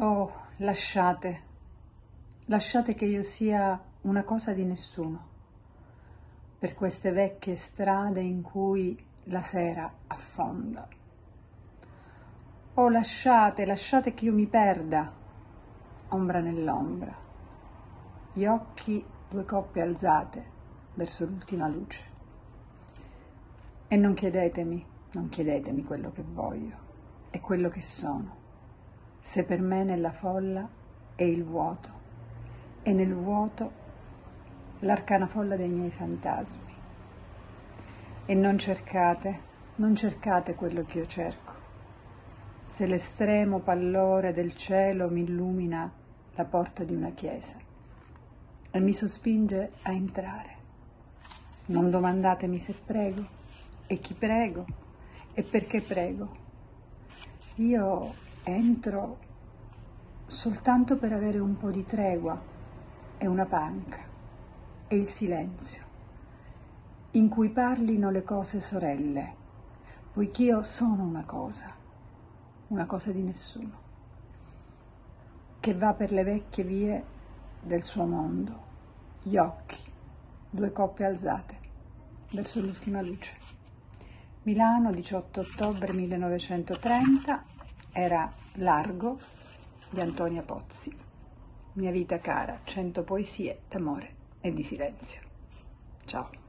Oh, lasciate, lasciate che io sia una cosa di nessuno, per queste vecchie strade in cui la sera affonda. Oh, lasciate, lasciate che io mi perda, ombra nell'ombra, gli occhi due coppe alzate verso l'ultima luce. E non chiedetemi, non chiedetemi quello che voglio, è quello che sono se per me nella folla è il vuoto e nel vuoto l'arcana folla dei miei fantasmi. E non cercate, non cercate quello che io cerco. Se l'estremo pallore del cielo mi illumina la porta di una chiesa e mi sospinge a entrare. Non domandatemi se prego e chi prego e perché prego. Io entro soltanto per avere un po' di tregua e una panca e il silenzio in cui parlino le cose sorelle, poiché io sono una cosa, una cosa di nessuno, che va per le vecchie vie del suo mondo, gli occhi, due coppe alzate verso l'ultima luce. Milano, 18 ottobre 1930 era Largo di Antonia Pozzi. Mia vita cara, cento poesie d'amore e di silenzio. Ciao.